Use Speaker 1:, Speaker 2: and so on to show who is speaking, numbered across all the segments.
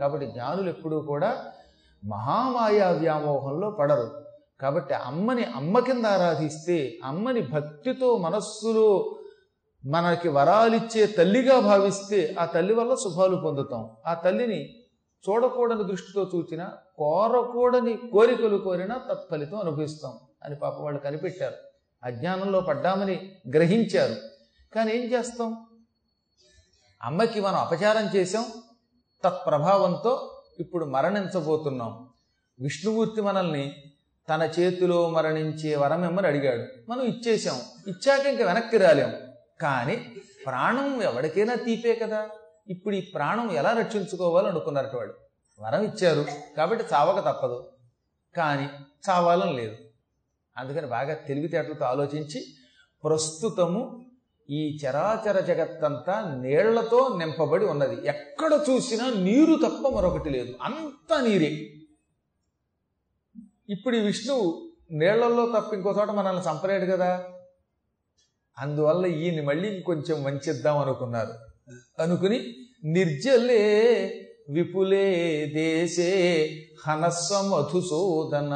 Speaker 1: కాబట్టి జ్ఞానులు ఎప్పుడూ కూడా మహామాయా వ్యామోహంలో పడరు. కాబట్టి అమ్మని అమ్మ కింద ఆరాధిస్తే అమ్మని భక్తితో మనస్సులో మనకి వరాలిచ్చే తల్లిగా భావిస్తే ఆ తల్లి వల్ల శుభాలు పొందుతాం. ఆ తల్లిని చూడకూడని దృష్టితో చూచినా కోరకూడని కోరికలు కోరినా తత్ఫలితం అనుభవిస్తాం అని పాప వాళ్ళు కనిపెట్టారు. అజ్ఞానంలో పడ్డామని గ్రహించారు. కానీ ఏం చేస్తాం? అమ్మకి మనం అపచారం చేశాం. తత్ప్రభావంతో ఇప్పుడు మరణించబోతున్నాం. విష్ణుమూర్తి మనల్ని తన చేతిలో మరణించే వరమెమ్మని అడిగాడు. మనం ఇచ్చేశాం. ఇచ్చాక ఇంక వెనక్కి రాలేం. కానీ ప్రాణం ఎవరికైనా తీపే కదా. ఇప్పుడు ఈ ప్రాణం ఎలా రక్షించుకోవాలని అనుకున్నారట వాడు. వరం ఇచ్చారు. కాబట్టి చావక తప్పదు. కానీ చావాలని లేదు. అందుకని బాగా తెలివితేటలతో ఆలోచించి ప్రస్తుతము ఈ చరాచర జగత్తంతా నీళ్ళతో నింపబడి ఉన్నది. ఎక్కడ చూసినా నీరు తప్ప మరొకటి లేదు. అంత నీరే. ఇప్పుడు ఈ విష్ణువు నీళ్ళలో తప్ప ఇంకో చోట మనల్ని చంపలేడు కదా? అందువల్ల ఈయన మళ్ళీ ఇంకొంచెం వంచిద్దాం అనుకున్నారు. అనుకుని నిర్జలే విపులే దేశే హనస్వ మధుసూదన.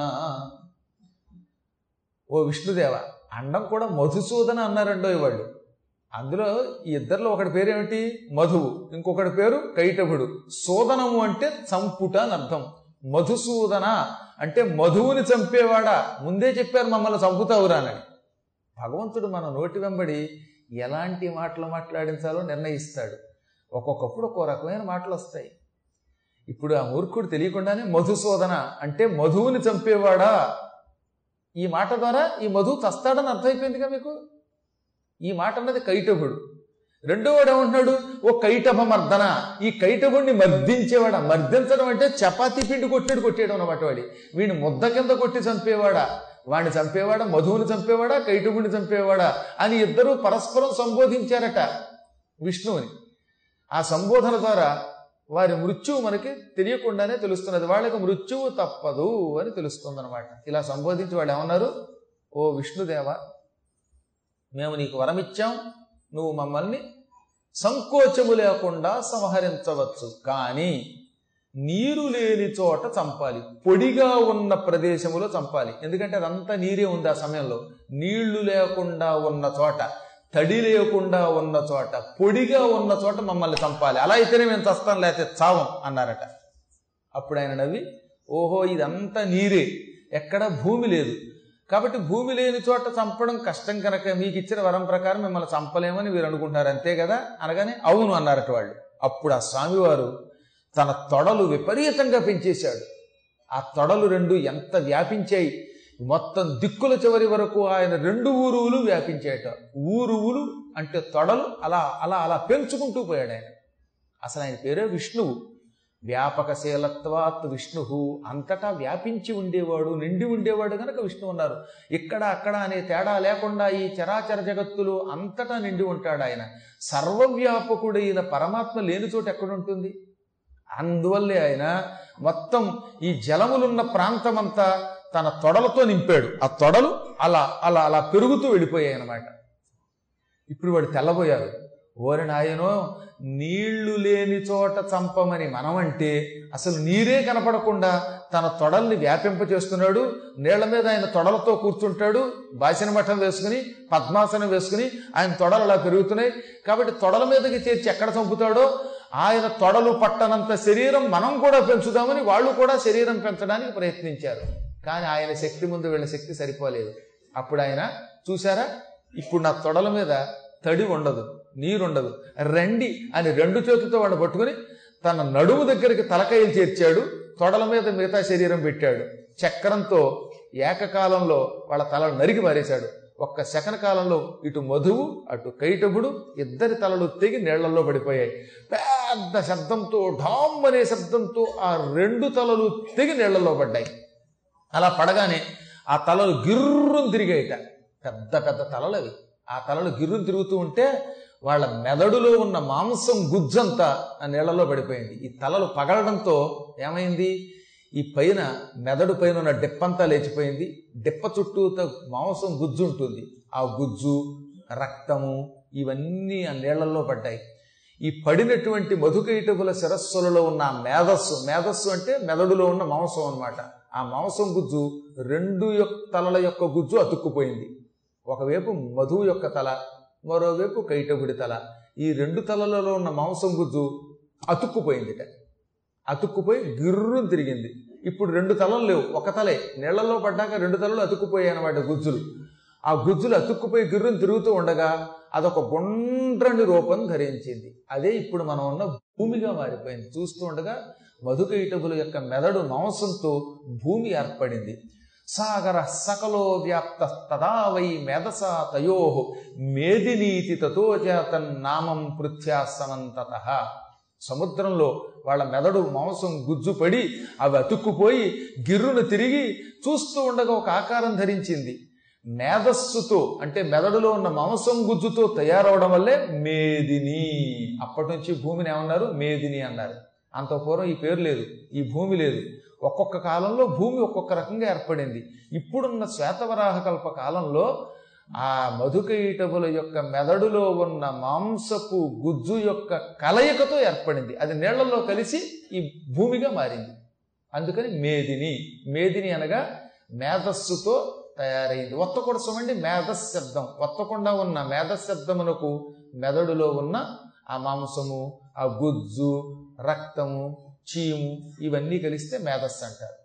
Speaker 1: ఓ విష్ణుదేవ అండం కూడా మధుసూదన అన్నారండో వాళ్ళు అందులో ఈ ఇద్దరిలో ఒకటి పేరు ఏమిటి మధువు. ఇంకొకటి పేరు కైటభుడు. సూదనము అంటే చంపుట అని అర్థం. మధుసూదన అంటే మధువుని చంపేవాడా? ముందే చెప్పారు మమ్మల్ని చంపుతావు రానని భగవంతుడు మన నోటి వెంబడి ఎలాంటి మాటలు మాట్లాడించాలో నిర్ణయిస్తాడు. ఒక్కొక్కప్పుడు ఒక్కో రకమైన మాటలు వస్తాయి. ఇప్పుడు ఆ మూర్ఖుడు తెలియకుండానే మధుసూదన అంటే మధువుని చంపేవాడా? ఈ మాట ద్వారా ఈ మధువు చస్తాడని అర్థమైపోయిందిగా మీకు? ఈ మాట అన్నది కైటభుడు. రెండో వాడు ఏమంటున్నాడు? ఓ కైటభ మర్దన. ఈ కైటభుడిని మర్దించేవాడా? మర్దించడం అంటే చపాతీ పిండి కొట్టాడు కొట్టేయడం అన్నమాట వాడి. వీడిని ముద్ద కింద కొట్టి చంపేవాడా? వాడిని చంపేవాడా? మధువుని చంపేవాడా? కైటభుడిని చంపేవాడా? అని ఇద్దరూ పరస్పరం సంబోధించారట విష్ణువుని. ఆ సంబోధన ద్వారా వారి మృత్యువు మనకి తెలియకుండానే తెలుస్తున్నది. వాళ్ళకి మృత్యువు తప్పదు అని తెలుస్తుంది అనమాట ఇలా సంబోధించి వాళ్ళు ఏమన్నారు? ఓ విష్ణుదేవ మేము నీకు వరమిచ్చాం. నువ్వు మమ్మల్ని సంకోచము లేకుండా సంహరించవచ్చు. కానీ నీరు లేని చోట చంపాలి. పొడిగా ఉన్న ప్రదేశములో చంపాలి. ఎందుకంటే అదంతా నీరే ఉంది ఆ సమయంలో. నీళ్ళు లేకుండా ఉన్న చోట తడి లేకుండా ఉన్న చోట పొడిగా ఉన్న చోట మమ్మల్ని చంపాలి. అలా అయితేనే మేము చస్తాం లేకపోతే చావం అన్నారట. అప్పుడు ఆయన నవ్వి ఓహో ఇదంతా నీరే. ఎక్కడ భూమి లేదు. కాబట్టి భూమి లేని చోట చంపడం కష్టం కనుక మీకు ఇచ్చిన వరం ప్రకారం మిమ్మల్ని చంపలేమని మీరు అనుకుంటున్నారు. అంతే కదా? అనగానే అవును అన్నారట వాళ్ళు. అప్పుడు ఆ స్వామివారు తన తొడలు విపరీతంగా పెంచేశాడు. ఆ తొడలు రెండు ఎంత వ్యాపించాయి? మొత్తం దిక్కుల చివరి వరకు ఆయన రెండు ఊరువులు వ్యాపించేట ఊరువులు అంటే తొడలు అలా అలా అలా పెంచుకుంటూ పోయాడు ఆయన. అసలు ఆయన పేరే విష్ణువు. వ్యాపకశీలత్వాత్ విష్ణు అంతటా వ్యాపించి ఉండేవాడు నిండి ఉండేవాడు కనుక విష్ణు ఉన్నారు. ఇక్కడ అక్కడ అనే తేడా లేకుండా ఈ చరాచర జగత్తులు అంతటా నిండి ఉంటాడు ఆయన. సర్వవ్యాపకుడైన పరమాత్మ లేని చోట ఎక్కడుంటుంది? అందువల్లే ఆయన మొత్తం ఈ జలములున్న ప్రాంతమంతా తన తొడలతో నింపాడు. ఆ తొడలు అలా అలా అలా పెరుగుతూ వెళ్ళిపోయాయి అన్నమాట ఇప్పుడు వాడు తెల్లబోయారు. ఓరి నాయనో నీళ్ళు లేని చోట చంపమని మనమంటే అసలు నీరే కనపడకుండా తన తొడల్ని వ్యాపింప చేస్తున్నాడు నీళ్ళ మీద ఆయన తొడలతో కూర్చుంటాడు. బాసిన మఠం వేసుకుని పద్మాసనం వేసుకుని ఆయన తొడలు అలా పెరుగుతున్నాయి. కాబట్టి తొడల మీదకి చేర్చి ఎక్కడ చంపుతాడో? ఆయన తొడలు పట్టనంత శరీరం మనం కూడా పెంచుదామని వాళ్ళు కూడా శరీరం పెంచడానికి ప్రయత్నించారు. కానీ ఆయన శక్తి ముందు వీళ్ళ శక్తి సరిపోలేదు. అప్పుడు ఆయన చూసారా ఇప్పుడు నా తొడల మీద తడి ఉండదు. నీరుండదు. రండి అని రెండు చేతులతో వాడిని పట్టుకుని తన నడుము దగ్గరికి తలకాయలు చేర్చాడు తొడల మీద మిగతా శరీరం పెట్టాడు. చక్రంతో ఏకకాలంలో వాళ్ళ తలలు నరికి మారేశాడు ఒక్క సెకండ్ కాలంలో ఇటు మధువు అటు కైటబుడు ఇద్దరి తలలు తెగి నీళ్ళలో పడిపోయాయి. పెద్ద శబ్దంతో ఢామ్ అనే శబ్దంతో ఆ రెండు తలలు తెగి నీళ్ళలో పడ్డాయి. అలా పడగానే ఆ తలలు గిర్రును తిరిగాయిట. పెద్ద పెద్ద తలలు అవి. ఆ తలలు గిర్రును తిరుగుతూ ఉంటే వాళ్ళ మెదడులో ఉన్న మాంసం గుజ్జంతా ఆ నీళ్ళలో పడిపోయింది. ఈ తలలు పగలడంతో ఏమైంది? ఈ పైన మెదడు పైన ఉన్న డిప్పంతా లేచిపోయింది. డిప్ప చుట్టూ మాంసం గుజ్జు ఉంటుంది. ఆ గుజ్జు రక్తము ఇవన్నీ ఆ నీళ్ళలో పడ్డాయి. ఈ పడినటువంటి మధుకైటకుల శిరస్సులలో ఉన్న మేధస్సు మేధస్సు అంటే మెదడులో ఉన్న మాంసం అన్నమాట. ఆ మాంసం గుజ్జు రెండు యొక్క తలల యొక్క గుజ్జు అతుక్కుపోయింది. ఒకవైపు మధువు యొక్క తల మరోవైపు కైటగుడి తల. ఈ రెండు తలలలో ఉన్న మాంసం గుజ్జు అతుక్కుపోయిందిట. అతుక్కుపోయి గిర్రు తిరిగింది. ఇప్పుడు రెండు తలలు లేవు ఒక తలే. నీళ్ళలో పడ్డాక రెండు తలలు అతుక్కుపోయాయి అనమాట గుజ్జులు. ఆ గుజ్జులు అతుక్కుపోయి గిర్రును తిరుగుతూ ఉండగా అదొక గుండ్రని రూపం ధరించింది. అదే ఇప్పుడు మనం ఉన్న భూమిగా మారిపోయింది. చూస్తూ ఉండగా మధుకైటకుల యొక్క మెదడు మాంసంతో భూమి ఏర్పడింది. సాగర సకలో వ్యాప్త తదా వై మేధసా తయో మేదినీతి తతో జాతన్ నామం పృథ్యాసమంతత సముద్రంలో వాళ్ళ మెదడు మాంసం గుజ్జుపడి అవి అతుక్కుపోయి గిర్రును తిరిగి చూస్తూ ఉండగా ఒక ఆకారం ధరించింది. మేధస్సుతో అంటే మెదడులో ఉన్న మాంసం గుజ్జుతో తయారవడం వల్లే మేదిని అప్పటి నుంచి భూమిని ఏమన్నారు? మేదిని అన్నారు. అంత పూర్వం ఈ పేరు లేదు. ఈ భూమి లేదు. ఒక్కొక్క కాలంలో భూమి ఒక్కొక్క రకంగా ఏర్పడింది. ఇప్పుడున్న శ్వేతవరాహకల్ప కాలంలో ఆ మధుకైటవుల యొక్క మెదడులో ఉన్న మాంసపు గుజ్జు యొక్క కలయికతో ఏర్పడింది. అది నీళ్ళలో కలిసి ఈ భూమిగా మారింది. అందుకని మేదిని మేదిని అనగా మేధస్సుతో తయారైంది. ఒత్తకొడసం అండి మేధశబ్దం ఒత్తకుండా ఉన్న మేధశబ్దమునకు మెదడులో ఉన్న ఆ మాంసము ఆ గుజ్జు రక్తము చీము ఇవన్నీ కలిస్తే మేధస్సు అంటారు.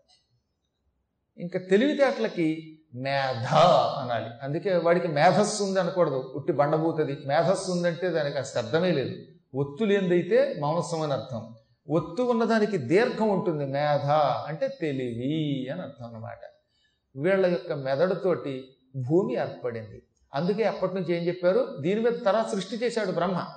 Speaker 1: ఇంకా తెలివితేటలకి మేధ అనాలి. అందుకే వాడికి మేధస్సు ఉంది అనకూడదు ఉట్టి బండబూతది. మేధస్సు ఉందంటే దానికి ఆ శబ్దమే లేదు. ఒత్తు లేనిదైతే మాంసం అని అర్థం. ఒత్తు ఉన్నదానికి దీర్ఘం ఉంటుంది. మేధ అంటే తెలివి అని అర్థం అన్నమాట. వీళ్ళ యొక్క మెదడుతోటి భూమి ఏర్పడింది. అందుకే అప్పటి నుంచి ఏం చెప్పారు? దీని మీద తర సృష్టి చేశాడు బ్రహ్మ.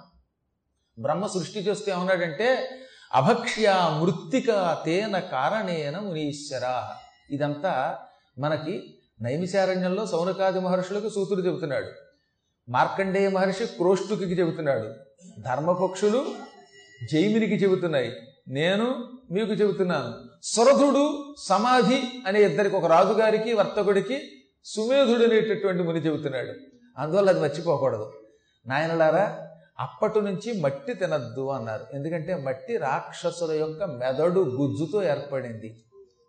Speaker 1: బ్రహ్మ సృష్టి చేస్తే ఏమన్నాడంటే అభక్ష్య మృత్తిక తేన కారణేన మునీశ్వర. ఇదంతా మనకి నైమిశారణ్యంలో సౌనకాది మహర్షులకు సూతుడు చెబుతున్నాడు. మార్కండేయ మహర్షి క్రోష్టుకి చెబుతున్నాడు. ధర్మపక్షులు జైమినికి చెబుతున్నాయి. నేను మీకు చెబుతున్నాను. సురధుడు సమాధి అనే ఇద్దరికి ఒక రాజుగారికి వర్తకుడికి సుమేధుడు అనేటటువంటి ముని చెబుతున్నాడు. అందువల్ల అది మర్చిపోకూడదు. నాయనలారా అప్పటి నుంచి మట్టి తినద్దు అన్నారు. ఎందుకంటే మట్టి రాక్షసుల యొక్క మెదడు గుజ్జుతో ఏర్పడింది.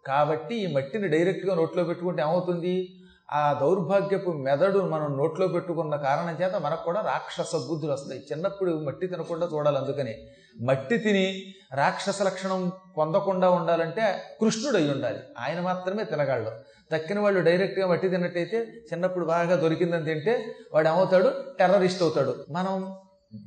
Speaker 1: కాబట్టి ఈ మట్టిని డైరెక్ట్గా నోట్లో పెట్టుకుంటే ఏమవుతుంది? ఆ దౌర్భాగ్యపు మెదడు మనం నోట్లో పెట్టుకున్న కారణం చేత మనకు కూడా రాక్షస బుద్ధులు వస్తాయి. చిన్నప్పుడు మట్టి తినకుండా చూడాలి అందుకని. మట్టి తిని రాక్షస లక్షణం పొందకుండా ఉండాలంటే కృష్ణుడు అయి ఉండాలి. ఆయన మాత్రమే తినగలడు. తక్కిన వాళ్ళు డైరెక్ట్గా మట్టి తిన్నట్టయితే చిన్నప్పుడు బాగా దొరికిందని తింటే వాడు ఏమవుతాడు? టెర్రరిస్ట్ అవుతాడు. మనం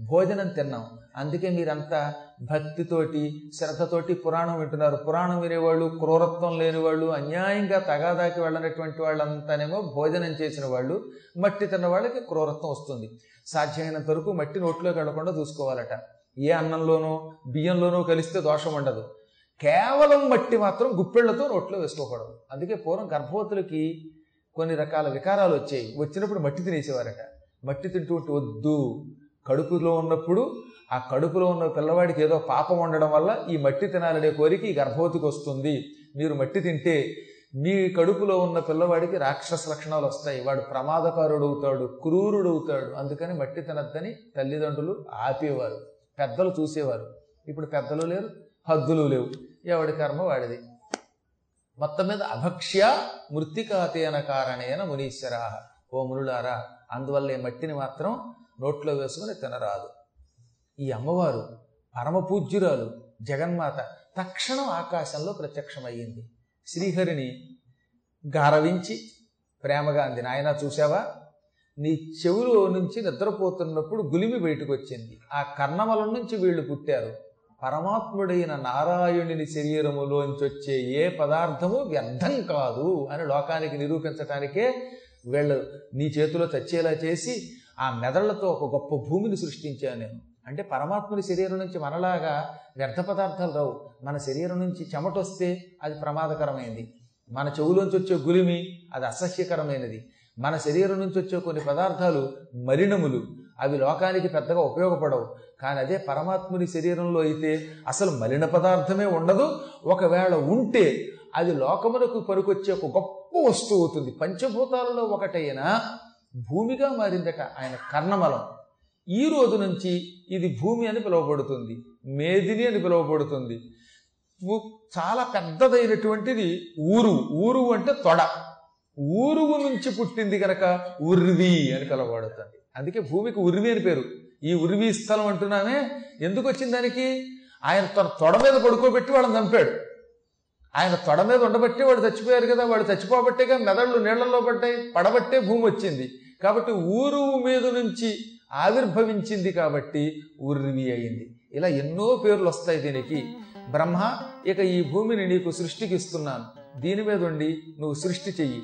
Speaker 1: భోజనం తిన్నాం. అందుకే మీరంతా భక్తితోటి శ్రద్ధతోటి పురాణం వింటున్నారు. పురాణం వినేవాళ్ళు క్రూరత్వం లేని వాళ్ళు అన్యాయంగా తగాదాకి వెళ్ళనటువంటి వాళ్ళంతానేమో భోజనం చేసిన వాళ్ళు మట్టి తిన్న వాళ్ళకి క్రూరత్వం వస్తుంది. సాధ్యమైనంత వరకు మట్టి నోట్లోకి వెళ్ళకుండా చూసుకోవాలట. ఏ అన్నంలోనో బియ్యంలోనో కలిస్తే దోషం ఉండదు. కేవలం మట్టి మాత్రం గుప్పెళ్ళతో నోట్లో వేసుకోకూడదు. అందుకే పూర్వం గర్భవతులకి కొన్ని రకాల వికారాలు వచ్చాయి. వచ్చినప్పుడు మట్టి తినేసేవారట. మట్టి తింటూ ఉంటే వద్దు. కడుపులో ఉన్నప్పుడు ఆ కడుపులో ఉన్న పిల్లవాడికి ఏదో పాపం ఉండడం వల్ల ఈ మట్టి తినాలనే కోరిక ఈ గర్భవతికి వస్తుంది. మీరు మట్టి తింటే మీ కడుపులో ఉన్న పిల్లవాడికి రాక్షస లక్షణాలు వస్తాయి. వాడు ప్రమాదకారుడు అవుతాడు క్రూరుడు అవుతాడు అందుకని మట్టి తినద్దని తల్లిదండ్రులు ఆపేవారు. పెద్దలు చూసేవారు. ఇప్పుడు పెద్దలు లేరు హద్దులు లేవు. ఎవడి కర్మ వాడిది? మొత్తం మీద అభక్ష్య మృతికాతేన కారణేన మునీశ్వరా. ఓ మునులారా అందువల్ల ఈ మట్టిని మాత్రం నోట్లో వేసుకుని తినరాదు. ఈ అమ్మవారు పరమ పూజ్యురాలు జగన్మాత తక్షణం ఆకాశంలో ప్రత్యక్షమయ్యింది. శ్రీహరిని గారవించి ప్రేమగా అంది నాయన చూసావా నీ చెవులో నుంచి నిద్రపోతున్నప్పుడు గులిమి బయటకు వచ్చింది ఆ కర్ణమలం నుంచి వీళ్ళు పుట్టారు. పరమాత్ముడైన నారాయణుని శరీరములోంచి వచ్చే ఏ పదార్థము వ్యర్థం కాదు అని లోకానికి నిరూపించటానికే వీళ్ళు నీ చేతిలో చచ్చేలా చేసి ఆ మెదళ్ళతో ఒక గొప్ప భూమిని సృష్టించాను నేను. అంటే పరమాత్ముని శరీరం నుంచి మనలాగా వ్యర్థ పదార్థాలు రావు. మన శరీరం నుంచి చెమట వస్తే అది ప్రమాదకరమైనది మన చెవులోంచి వచ్చే గులిమి అది అసహ్యకరమైనది. మన శరీరం నుంచి వచ్చే కొన్ని పదార్థాలు మలినములు. అవి లోకానికి పెద్దగా ఉపయోగపడవు. కానీ అదే పరమాత్ముని శరీరంలో అయితే అసలు మలిన పదార్థమే ఉండదు. ఒకవేళ ఉంటే అది లోకమునకు పనికొచ్చే ఒక గొప్ప వస్తువు అవుతుంది. పంచభూతాలలో ఒకటైన భూమిగా మారిందట ఆయన కర్ణమలం. ఈ రోజు నుంచి ఇది భూమి అని పిలువబడుతుంది మేదిని అని పిలువబడుతుంది. చాలా పెద్దదైనటువంటిది ఊరు. ఊరు అంటే తొడ. ఊరువు నుంచి పుట్టింది కనుక ఉర్వి అని పిలువబడుతుంది. అందుకే భూమికి ఉర్వి అని పేరు. ఈ ఉర్వి స్థలం అంటున్నామే. ఎందుకు వచ్చింది దానికి? ఆయన తన తొడ మీద పడుకోబెట్టి వాళ్ళని చంపాడు. ఆయన తొడ మీద ఉండబట్టే వాడు చచ్చిపోయారు కదా. వాడు చచ్చిపోబట్టేగా మెదళ్ళు నీళ్ళలో పడ్డాయి పడబట్టే భూమి వచ్చింది. కాబట్టి ఊరువు మీద నుంచి ఆవిర్భవించింది కాబట్టి ఉర్వి అయింది. ఇలా ఎన్నో పేర్లు వస్తాయి దీనికి. బ్రహ్మ ఇక ఈ భూమిని నీకు సృష్టికి ఇస్తున్నాను దీని మీద ఉండి నువ్వు సృష్టి చెయ్యి.